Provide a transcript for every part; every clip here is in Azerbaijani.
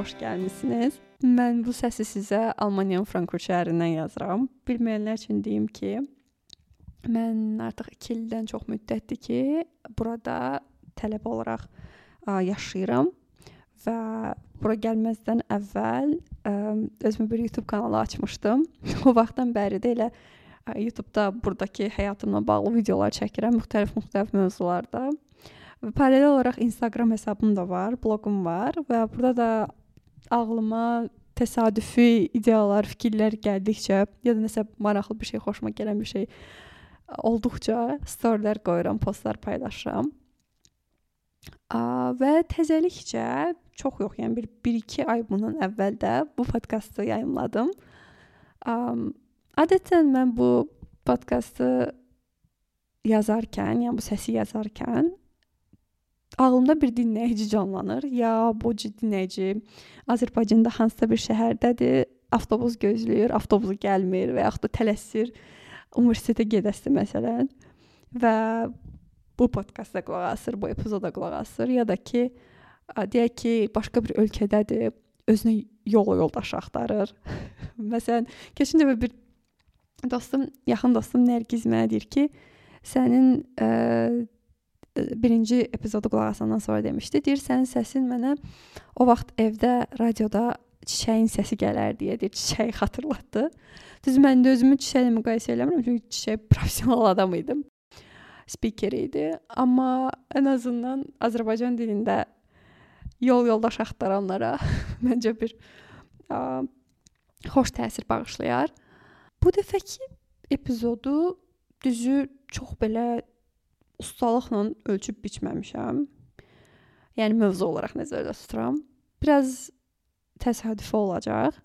xoş gəlmisiniz. Mən bu səsi sizə Almaniyanın Frankfurt şəhərindən yazıram. Bilməyənlər üçün deyim ki, mən artıq 2 ildən çox müddətdir ki, burada tələbə olaraq yaşayıram və bura gəlməzdən əvvəl özümə bir YouTube kanalı açmışdım. o vaxtdan bəri də elə YouTube-da burdakı həyatımla bağlı videolar çəkirəm müxtəlif-müxtəlif mövzularda. Və paralel olaraq Instagram hesabım da var, bloqum var və burada da ağlıma təsadüfi ideyalar, fikirlər gəldikcə ya da nəsə maraqlı bir şey, xoşuma gələn bir şey olduqca storylər qoyuram, postlar paylaşıram. Və təzəlikcə çox yox, yəni bir 1-2 ay bundan əvvəl də bu podkastı yayımladım. Adətən mən bu podkastı yazarkən, yəni bu səsi yazarkən ağlımda bir dinləyici canlanır. Ya bu dinləyici Azərbaycanda hansısa bir şəhərdədir, avtobus gözləyir, avtobusu gəlmir və yaxud da tələsir universitetə gedəsi məsələn və bu podkasta qulaq asır, bu epizoda qulaq asır ya da ki deyək ki, başqa bir ölkədədir, özünə yol yoldaş axtarır. məsələn, keçən dəfə bir dostum, yaxın dostum Nərgiz mənə deyir ki, sənin ə, birinci epizodu qulaq asandan sonra demişdi. Deyir sənin səsin mənə o vaxt evdə radioda çiçəyin səsi gələr deyə deyir, çiçəyi xatırlatdı. Düz mən də özümü çiçəklə müqayisə eləmirəm çünki çiçək professional adam idim. Speaker idi, amma ən azından Azərbaycan dilində yol yoldaş axtaranlara məncə bir ə, xoş təsir bağışlayar. Bu dəfəki epizodu düzü çox belə ustalıqla ölçüb biçməmişəm. Yəni mövzu olaraq nəzərdə tuturam. Biraz təsadüfi olacaq.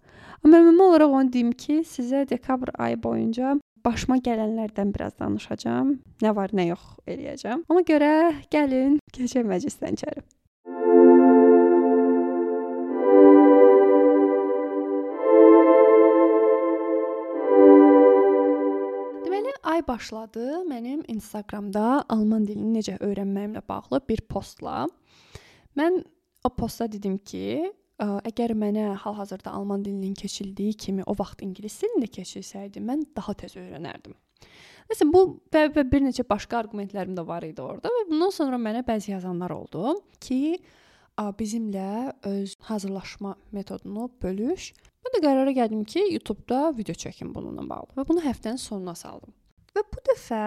Amma ümumi olaraq onu deyim ki, sizə dekabr ayı boyunca başıma gələnlərdən biraz danışacağam. Nə var, nə yox eləyəcəm. Ona görə gəlin keçək məclisdən içəri. Ay başladı mənim Instagramda alman dilini necə öyrənməyimlə bağlı bir postla. Mən o postda dedim ki, əgər mənə hal-hazırda alman dilinin keçildiyi kimi o vaxt ingilis dilində keçilsəydi, mən daha tez öyrənərdim. Nəsə bu və, və bir neçə başqa arqumentlərim də var idi orada və bundan sonra mənə bəzi yazanlar oldu ki, bizimlə öz hazırlaşma metodunu bölüş. Mən də qərara gəldim ki, YouTube-da video çəkim bununla bağlı və bunu həftənin sonuna saldım. Və bu dəfə,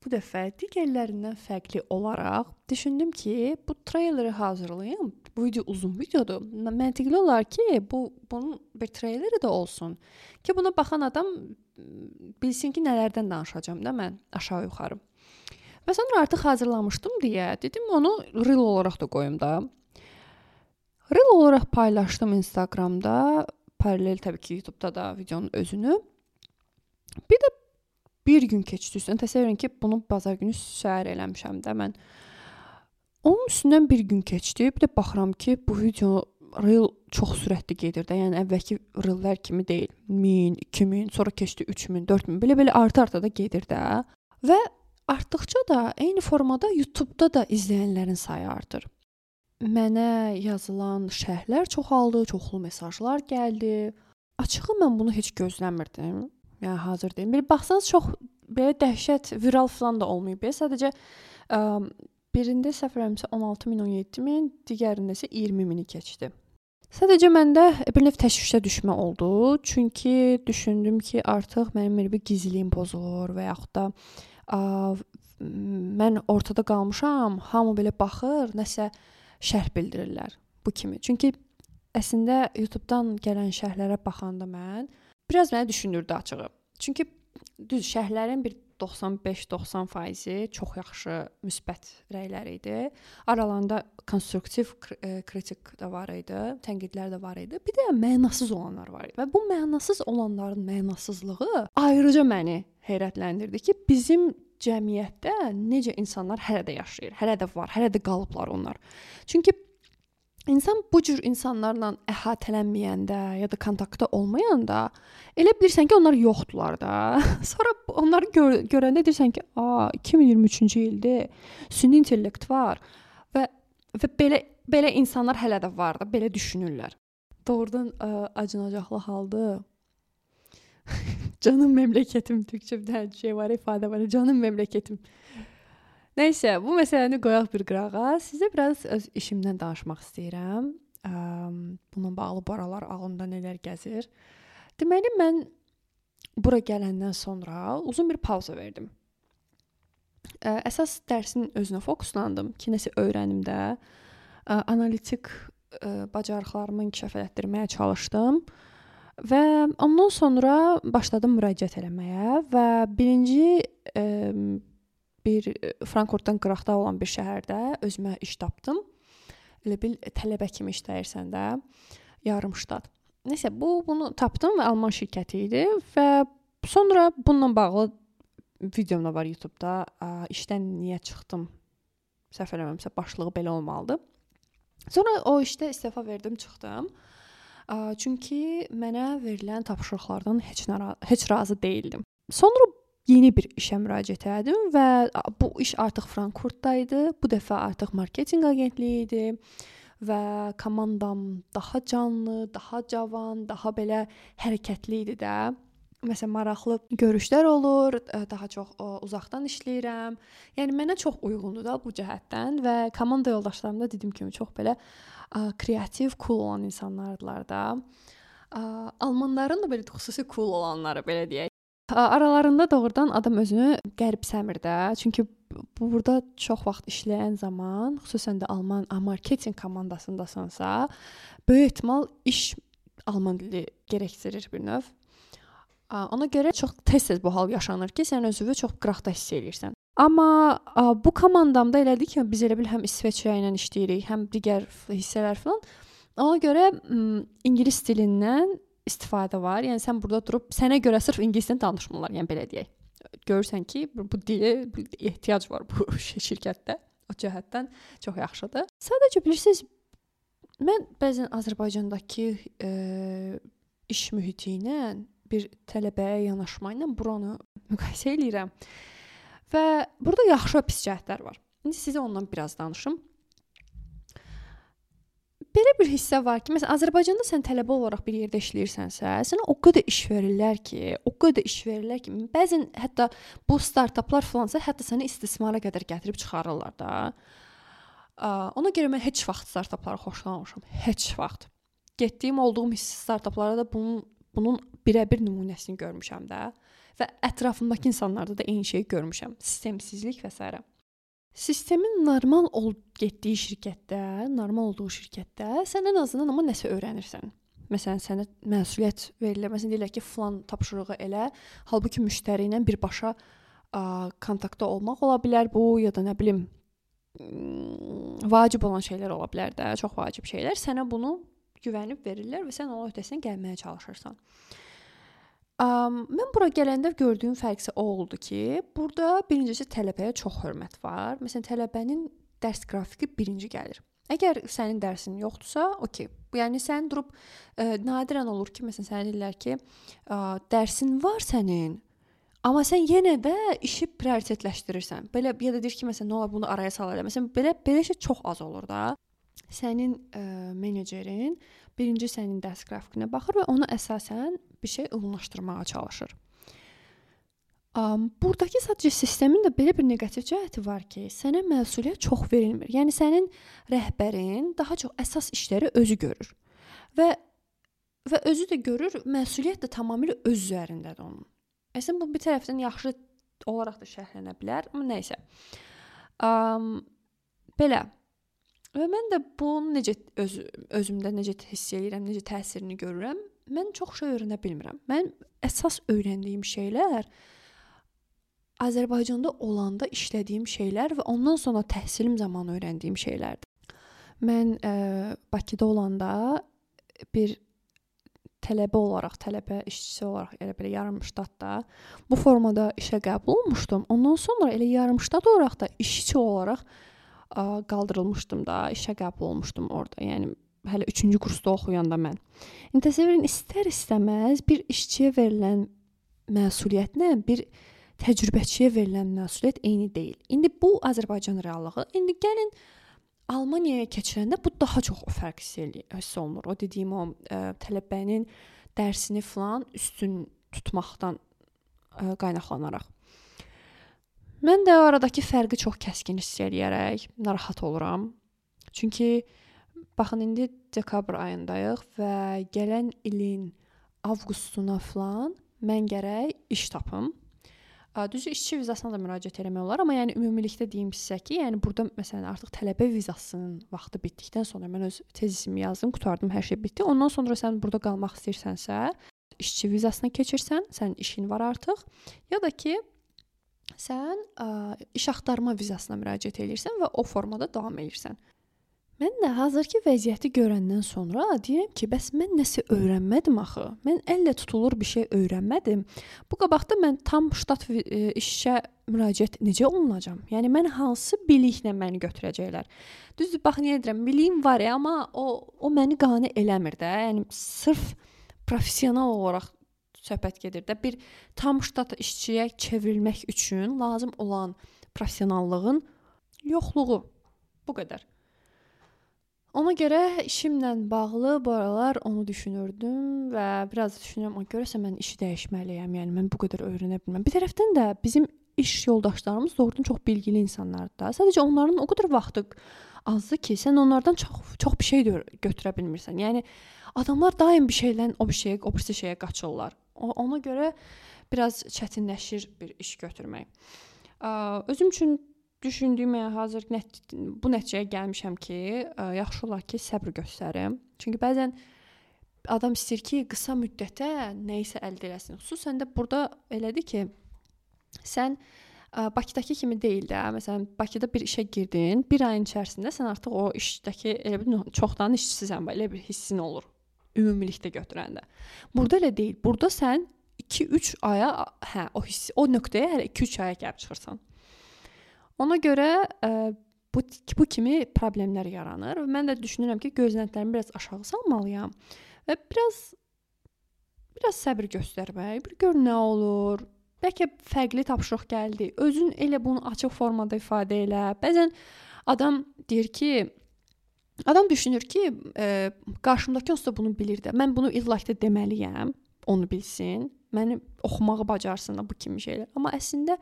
bu dəfə digərlərindən fərqli olaraq düşündüm ki, bu treyleri hazırlayım. Bu video uzun videodur. Məntiqli olar ki, bu bunun bir treyleri də olsun ki, buna baxan adam bilsin ki, nələrdən danışacağam da mən aşağı-yuxarı. Və sonra artıq hazırlamışdım deyə dedim onu reel olaraq da qoyum da. Reel olaraq paylaşdım Instagramda, paralel təbii ki, YouTube-da da videonun özünü. Bir də bir gün keçdi üstündən. Təsəvvür edin ki, bunu bazar günü səhər eləmişəm də mən. Onun üstündən bir gün keçdi. Bir də baxıram ki, bu video reel çox sürətli gedir də. Yəni əvvəlki reellər kimi deyil. 1000, 2000, sonra keçdi 3000, 4000. Belə-belə arta-arta da gedir də. Və artdıqca da eyni formada YouTube-da da izləyənlərin sayı artır. Mənə yazılan şərhlər çoxaldı, çoxlu mesajlar gəldi. Açığı mən bunu heç gözləmirdim. Yəni hazır deyim. Bir baxsanız çox belə dəhşət viral falan da olmayıb. Sadəcə ə, birində səhv eləmirəmsə 16 min, 17 min, digərində isə 20 mini keçdi. Sadəcə məndə bir növ təşvişə düşmə oldu. Çünki düşündüm ki, artıq mənim elə bir gizliyim pozulur və yaxud da ə, mən ortada qalmışam, hamı belə baxır, nəsə şərh bildirirlər bu kimi. Çünki əslində YouTube-dan gələn şərhlərə baxanda mən biraz mənə düşündürdü açığı. Çünki düz şərhlərin bir 95-90% çox yaxşı müsbət rəylər idi. Aralarında konstruktiv e, kritik də var idi, tənqidlər də var idi. Bir də mənasız olanlar var idi. Və bu mənasız olanların mənasızlığı ayrıca məni heyrətləndirdi ki, bizim cəmiyyətdə necə insanlar hələ də yaşayır, hələ də var, hələ də qalıblar onlar. Çünki İnsan bu cür insanlarla əhatələnməyəndə ya da kontaktda olmayanda elə bilirsən ki, onlar yoxdular da. Sonra onları gör görəndə deyirsən ki, "A, 2023-cü ildir. Süni intellekt var." Və və belə belə insanlar hələ də var da, belə düşünürlər. doğrudan ə, acınacaqlı haldır. Canım memleketim Türkçe bir tane şey var, ifadə var. Canım memleketim. Nəysə, bu məsələni qoyaq bir qırağa. Sizə biraz öz işimdən danışmaq istəyirəm. Ə, bununla bağlı bu aralar ağlımda nələr gəzir. Deməli mən bura gələndən sonra uzun bir pauza verdim. Ə, əsas dərsin özünə fokuslandım ki, nəsə öyrənimdə. Ə, analitik bacarıqlarımı inkişaf etdirməyə çalışdım. Və ondan sonra başladım müraciət eləməyə və birinci bir Frankfurtdan qıraqda olan bir şəhərdə özümə iş tapdım. Elə bil tələbə kimi işləyirsən də, yarım ştat. Nəsə bu bunu tapdım və alman şirkəti idi və sonra bununla bağlı videom da var YouTube-da. İşdən niyə çıxdım? Səhv eləmirəmsə başlığı belə olmalıdır. Sonra o işdə istefa verdim, çıxdım. Çünki mənə verilən tapşırıqlardan heç nara heç razı değildim. Sonra yeni bir işə müraciət etdim və bu iş artıq Frankfurtda idi. Bu dəfə artıq marketinq agentliyi idi və komandam daha canlı, daha cavan, daha belə hərəkətli idi də. Məsələn, maraqlı görüşlər olur, daha çox uzaqdan işləyirəm. Yəni mənə çox uyğundur da bu cəhətdən və komanda yoldaşlarım da dediyim kimi çox belə kreativ, cool olan insanlardılar da. Almanların da belə xüsusi cool olanları belə deyək. Aralarında doğrudan adam özünü qəribsəmir də. Çünki burada çox vaxt işləyən zaman, xüsusən də alman marketinq komandasındasansa, böyük ehtimal iş alman dili gərəkdirir bir növ. Ona görə çox tez-tez bu hal yaşanır ki, sən özünü çox qıraqda hiss edirsən. Amma bu komandamda elədi ki, biz elə bil həm İsveçrə ilə işləyirik, həm digər hissələr filan. Ona görə ingilis dilindən istifadə var. Yəni sən burada durub sənə görə sırf ingiliscə danışmırlar, yəni belə deyək. Görürsən ki, bu, dilə ehtiyac var bu şirkətdə. O cəhətdən çox yaxşıdır. Sadəcə bilirsiniz, mən bəzən Azərbaycandakı e, iş mühiti ilə bir tələbəyə yanaşma ilə buranı müqayisə eləyirəm. Və burada yaxşı və pis cəhətlər var. İndi sizə ondan biraz danışım belə bir hissə var ki, məsələn Azərbaycanda sən tələbə olaraq bir yerdə işləyirsənsə, sənə o qədər iş verirlər ki, o qədər iş verirlər ki, bəzən hətta bu startaplar filansa hətta səni istismara qədər gətirib çıxarırlar da. Ona görə mən heç vaxt startapları xoşlanmamışam. Heç vaxt. Getdiyim olduğum startaplarda da bunun bunun birəbir nümunəsini görmüşəm də və ətrafımdakı insanlarda da eyni şeyi görmüşəm. Sistemsizlik və s. Sistemin normal ol getdiyi şirkətdə, normal olduğu şirkətdə sən ən azından amma nəsə öyrənirsən. Məsələn, sənə məsuliyyət verilir. Məsələn, deyirlər ki, falan tapşırığı elə. Halbuki müştəri ilə birbaşa ə, kontaktda olmaq ola bilər bu ya da nə bilim vacib olan şeylər ola bilər də, çox vacib şeylər. Sənə bunu güvənib verirlər və sən onun öhdəsindən gəlməyə çalışırsan. Mən bura gələndə gördüyüm fərq isə o oldu ki, burada birincisi tələbəyə çox hörmət var. Məsələn, tələbənin dərs qrafiki birinci gəlir. Əgər sənin dərsin yoxdursa, okey. Yəni sən durub ə, e, nadirən olur ki, məsələn sənə deyirlər ki, ə, dərsin var sənin, amma sən yenə də işi prioritetləşdirirsən. Belə ya da deyir ki, məsələn, nə olar bunu araya salarlar. Məsələn, belə belə şey çox az olur da. Sənin ə, e, menecerin birinci sənin dərs qrafikinə baxır və ona əsasən bir şey uyğunlaşdırmağa çalışır. Um, buradakı sadəcə sistemin də belə bir neqativ cəhəti var ki, sənə məsuliyyət çox verilmir. Yəni sənin rəhbərin daha çox əsas işləri özü görür. Və və özü də görür, məsuliyyət də tamamilə öz üzərindədir onun. Əslində bu bir tərəfdən yaxşı olaraq da şərhlənə bilər, amma nə isə. Um, belə Və mən də bunu necə öz özümdə necə hiss edirəm, necə təsirini görürəm, mən çox şey öyrənə bilmirəm. Mən əsas öyrəndiyim şeylər Azərbaycanda olanda işlədiyim şeylər və ondan sonra təhsilim zamanı öyrəndiyim şeylərdir. Mən ə, Bakıda olanda bir tələbə olaraq, tələbə işçisi olaraq elə belə yarım ştatda bu formada işə qəbul olmuşdum. Ondan sonra elə yarım ştat olaraq da işçi olaraq ə, qaldırılmışdım da, işə qəbul olmuşdum orada. Yəni hələ 3-cü kursda oxuyanda mən. Edin, istər-istəməz bir işçiyə verilən məsuliyyətlə bir təcrübəçiyə verilən məsuliyyət eyni deyil. İndi bu Azərbaycan reallığı. İndi gəlin Almaniyaya keçirəndə bu daha çox fərq hiss olunur. O dediyim o ə, tələbənin dərsini falan üstün tutmaqdan ə, qaynaqlanaraq. Mən də aradakı fərqi çox kəskin hiss eləyərək narahat oluram. Çünki baxın indi dekabr ayındayıq və gələn ilin avqustuna falan mən gərək iş tapım. Düzü işçi vizasına da müraciət etmək olar, amma yəni ümumilikdə deyim sizə ki, yəni burada məsələn artıq tələbə vizasının vaxtı bitdikdən sonra mən öz tezisimi yazdım, qutardım, hər şey bitdi. Ondan sonra sən burada qalmaq istəyirsənsə, işçi vizasına keçirsən, sənin işin var artıq, ya da ki sən ə, iş axtarma vizasına müraciət edirsən və o formada davam edirsən. Mən də hazırki vəziyyəti görəndən sonra deyirəm ki, bəs mən nəsə öyrənmədim axı. Mən əllə tutulur bir şey öyrənmədim. Bu qabaqda mən tam ştat e, işə müraciət necə olunacam? Yəni mən hansı biliklə məni götürəcəklər? Düzdür, bax niyə deyirəm? Biliyim var, amma o o məni qane eləmir də. Yəni sırf professional olaraq söhbət gedir də. Bir tam ştat işçiyə çevrilmək üçün lazım olan professionallığın yoxluğu. Bu qədər. Ona görə işimlə bağlı bu aralar onu düşünürdüm və biraz düşünürəm, o görəsə mən işi dəyişməliyəm. Yəni mən bu qədər öyrənə bilməm. Bir tərəfdən də bizim iş yoldaşlarımız doğrudan çox bilgili insanlardır. Sadəcə onların o qədər vaxtı azdır ki, sən onlardan çox çox bir şey götürə bilmirsən. Yəni adamlar daim bir şeydən o bir şeyə, o birisi şeyə qaçırlar. Ona görə biraz çətinləşir bir iş götürmək. Özüm üçün düşündüyüm yəni hazır nət bu nəticəyə gəlmişəm ki, yaxşı olar ki, səbr göstərim. Çünki bəzən adam istəyir ki, qısa müddətə nə isə əldə eləsin. Xüsusən də burada elədir ki, sən Bakıdakı kimi deyil də. Məsələn, Bakıda bir işə girdin, bir ayın içərisində sən artıq o işdəki elə bir çoxdan işçisən, belə bir hissin olur ümumilikdə götürəndə. Burada elə deyil. Burada sən 2-3 aya, hə, o hiss, o nöqtəyə hələ 2-3 aya gəlib çıxırsan. Ona görə ə, bu bu kimi problemlər yaranır və mən də düşünürəm ki, gözləntilərimi biraz aşağı salmalıyam və biraz biraz səbr göstərmək, bir gör nə olur. Bəlkə fərqli tapşırıq gəldi. Özün elə bunu açıq formada ifadə elə. Bəzən adam deyir ki, adam düşünür ki, ə, qarşımdakı onsuz da bunu bilir də. Mən bunu illaki deməliyəm, onu bilsin. Məni oxumağı bacarsın da bu kimi şeylər. Amma əslində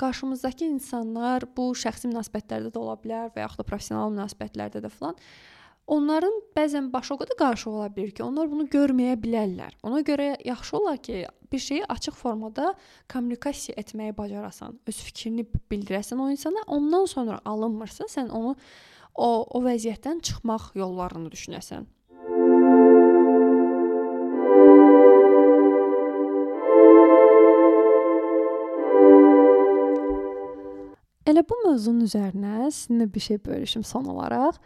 qarşımızdakı insanlar bu şəxsi münasibətlərdə də ola bilər və yaxud da professional münasibətlərdə də falan onların bəzən başı o qədər qarışıq ola bilər ki, onlar bunu görməyə bilərlər. Ona görə yaxşı olar ki, bir şeyi açıq formada kommunikasiya etməyi bacarasan, öz fikrini bildirəsən o insana, ondan sonra alınmırsa, sən onu o o vəziyyətdən çıxmaq yollarını düşünəsən. Elə bu mövzunun üzərinə sizinlə bir şey bölüşüm son olaraq.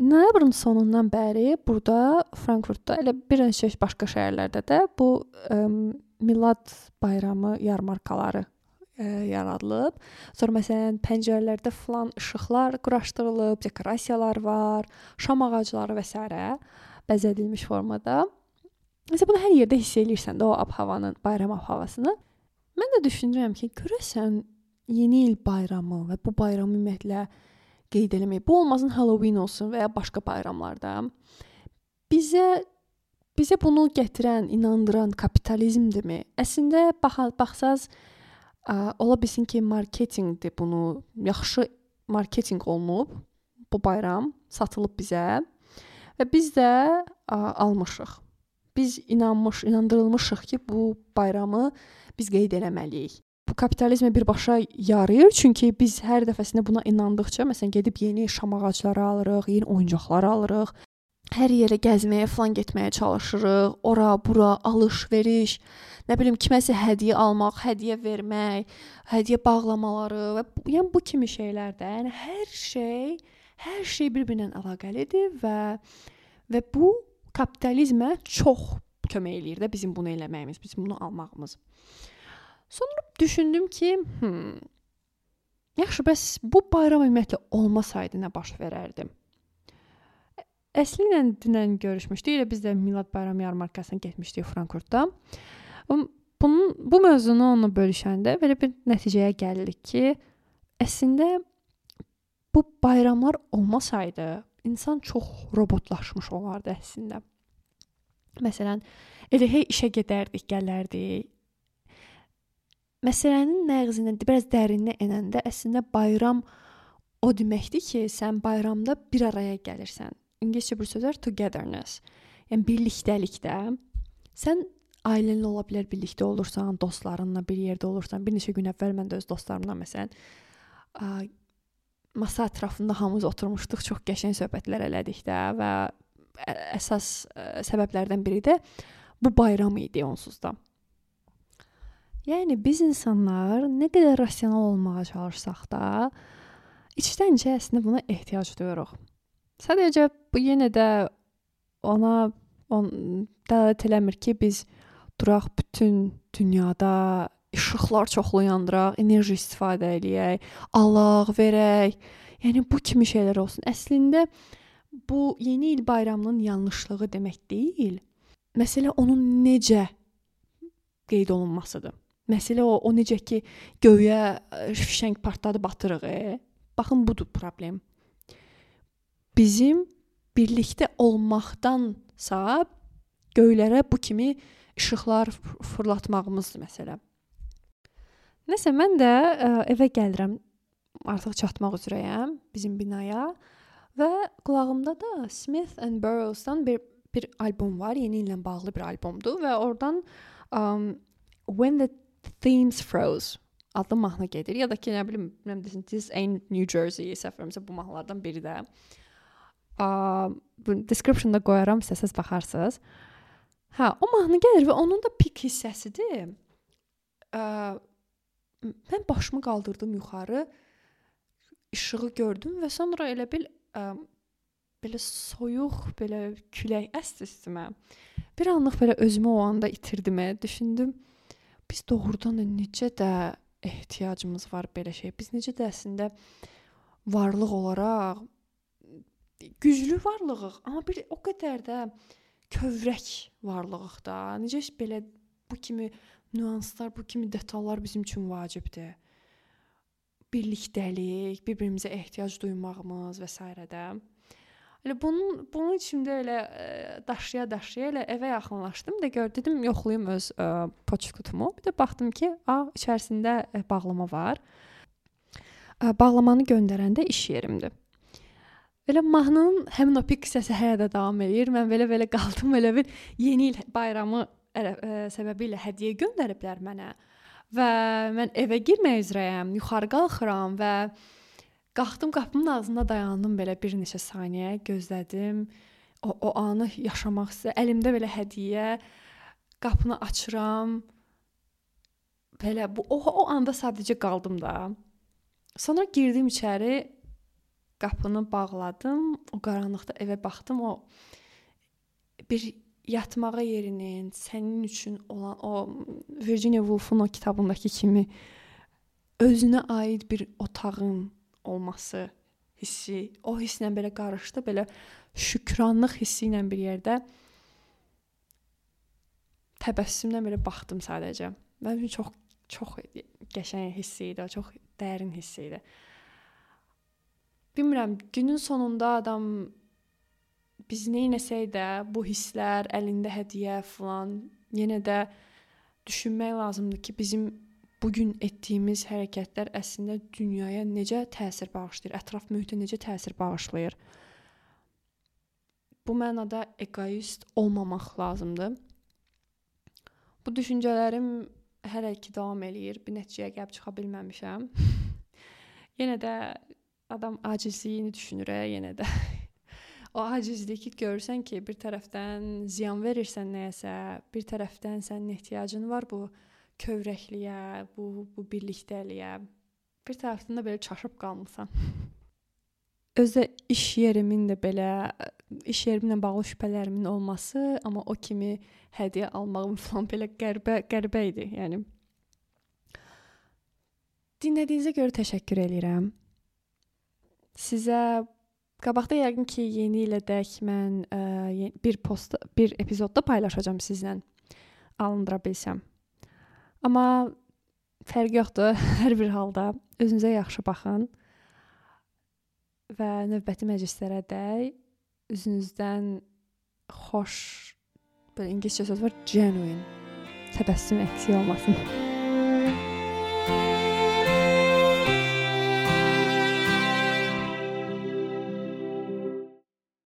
Noyabrın sonundan bəri burada Frankfurtda elə bir neçə başqa şəhərlərdə də bu ə, Milad bayramı yarmarkaları ə, yaradılıb. Sonra məsələn pəncərələrdə falan işıqlar quraşdırılıb, dekorasiyalar var, şam ağacları və s. bəzədilmiş formada. Məsələn bunu hər yerdə hiss eləyirsən də o ab-havanın, bayram ab-havasını. Mən də düşünürəm ki, görəsən yeni il bayramı və bu bayramı ümumiyyətlə qeyd eləmək. Bu olmasın Halloween olsun və ya başqa bayramlarda bizə bizə bunu gətirən, inandıran kapitalizmdirmi? Əslində bax baxsaz ə, ola bilsin ki, marketinqdir bunu yaxşı marketinq olunub bu bayram satılıb bizə və biz də ə, almışıq. Biz inanmış, inandırılmışıq ki, bu bayramı biz qeyd eləməliyik bu kapitalizmə birbaşa yarayır. Çünki biz hər dəfəsində buna inandıqca, məsələn, gedib yeni şam ağacları alırıq, yeni oyuncaqlar alırıq. Hər yerə gəzməyə falan getməyə çalışırıq. Ora, bura alış-veriş, nə bilim kiməsə hədiyyə almaq, hədiyyə vermək, hədiyyə bağlamaları və yəni bu kimi şeylər də, yəni hər şey, hər şey bir-birinə əlaqəlidir və və bu kapitalizmə çox kömək eləyir də bizim bunu eləməyimiz, bizim bunu almağımız. Sonra düşündüm ki, hmm, yaxşı, bəs bu bayram ümumiyyətlə olmasaydı nə baş verərdi? Əsli ilə dünən görüşmüşdük. Elə biz də Milad bayramı yarmarkasına getmişdik Frankfurtda. Bunun bu mövzunu onunla bölüşəndə belə bir nəticəyə gəlirik ki, əslində bu bayramlar olmasaydı, insan çox robotlaşmış olardı əslində. Məsələn, elə hey işə gedərdik, gələrdik. Məsələnin nəğzinə biraz dərinə enəndə əslində bayram o deməkdir ki, sən bayramda bir araya gəlirsən. İngiliscə bir söz var togetherness. Yəni birlikdəlikdə sən ailənlə ola bilər, birlikdə olursan, dostlarınla bir yerdə olursan. Bir neçə gün əvvəl mən də öz dostlarımla məsələn masa ətrafında hamımız oturmuşduq, çox qəşəng söhbətlər elədik də və əsas səbəblərdən biri də bu bayram idi onsuz da. Yəni biz insanlar nə qədər rasional olmağa çalışsaq da, içdəncə əslində buna ehtiyac duyuruq. Sadəcə bu yenə də ona on dəlalət eləmir ki, biz duraq bütün dünyada işıqlar çoxlayandıraq, enerji istifadə eləyək, alaq, verək. Yəni bu kimi şeylər olsun. Əslində bu yeni il bayramının yanlışlığı demək deyil. Məsələ onun necə qeyd olunmasıdır. Məsələ o, o necə ki göyə fişəng partladı batırıq. E? Baxın budur problem. Bizim birlikdə olmaqdansa göylərə bu kimi işıqlar fırlatmağımızdır məsələ. Nəsə mən də ə, evə gəlirəm. Artıq çatmaq üzrəyəm bizim binaya və qulağımda da Smith and Burroughs-dan bir bir albom var. Yeni illə bağlı bir albomdur və oradan um, When the Themes Froze adlı mahnı gedir. Ya da ki, nə bilim, bilmirəm desin, This Ain't New Jersey səfərimsə bu mahnılardan biri də. Uh, description-da qoyaram, istəsəz baxarsınız. Hə, o mahnı gəlir və onun da pik hissəsidir. Uh, mən başımı qaldırdım yuxarı. İşığı gördüm və sonra elə bil ə, belə soyuq, belə külək əsdi üstümə. Bir anlıq belə özümü o anda itirdim. Düşündüm, biz doğrudan da necə də ehtiyacımız var belə şey. Biz necə də əslində varlıq olaraq güclü varlığıq, amma bir o qədər də kövrək varlığıq da. Necə belə bu kimi nüanslar, bu kimi detallar bizim üçün vacibdir. Birlikdəlik, bir-birimizə ehtiyac duymağımız və s. də. Elə bunun bunun içində elə daşıya-daşıya elə evə yaxınlaşdım da gör dedim yoxlayım öz ə, poçt kutumu. Bir də baxdım ki, a içərisində ə, bağlama var. Ə, bağlamanı göndərəndə iş yerimdir. Elə mahnının həmin o pik hissəsi hələ də davam eləyir. Mən belə-belə qaldım, elə bir yeni il bayramı ə, səbəbilə hədiyyə göndəriblər mənə. Və mən evə girmək üzrəyəm, yuxarı qalxıram və qalxdım qapının ağzında dayandım belə bir neçə saniyə, gözlədim. O o anı yaşamaq istəyirəm. Əlimdə belə hədiyyə, qapını açıram. Belə bu o, o anda sadəcə qaldım da. Sonra girdim içəri, qapını bağladım. O qaranlıqda evə baxdım. O bir yatmağa yerinin sənin üçün olan o Virginia Woolf-un o kitabındakı kimi özünə aid bir otağın olması hissi, o hisslə belə qarışdı, belə şükranlıq hissi ilə bir yerdə təbəssümlə belə baxdım sadəcə. Mənim üçün çox çox qəşəng hiss idi, çox dərin hiss idi. Bilmirəm, günün sonunda adam biz nə etsək də bu hisslər, əlində hədiyyə falan yenə də düşünmək lazımdır ki, bizim bu gün etdiyimiz hərəkətlər əslində dünyaya necə təsir bağışlayır, ətraf mühitə necə təsir bağışlayır. Bu mənada egoist olmamaq lazımdır. Bu düşüncələrim hələ ki davam eləyir. Bir nəticəyə gəlib çıxa bilməmişəm. yenə də adam acizliyini düşünür, yenə də o acizliyi görürsən ki, bir tərəfdən ziyan verirsən nəyəsə, bir tərəfdən sənin ehtiyacın var bu kövrəkliyə, bu bu birlikdəliyə. Bir tərəfdən də belə çaşıb qalmısan. Özdə iş yerimin də belə iş yerimlə bağlı şübhələrimin olması, amma o kimi hədiyyə almağım falan belə qəribə qəribə idi. Yəni dinlədiyinizə görə təşəkkür edirəm. Sizə Qabaqda yəqin ki, yeni ilədək mən ə, bir post, bir epizodda paylaşacağam sizlə. Alındıra bilsəm. Amma fərqi yoxdur. Hər bir halda özünüzə yaxşı baxın. və növbəti məclislərə dək üzünüzdən xoş belə ingiliscə söz var genuine təbəssüm əksik olmasın.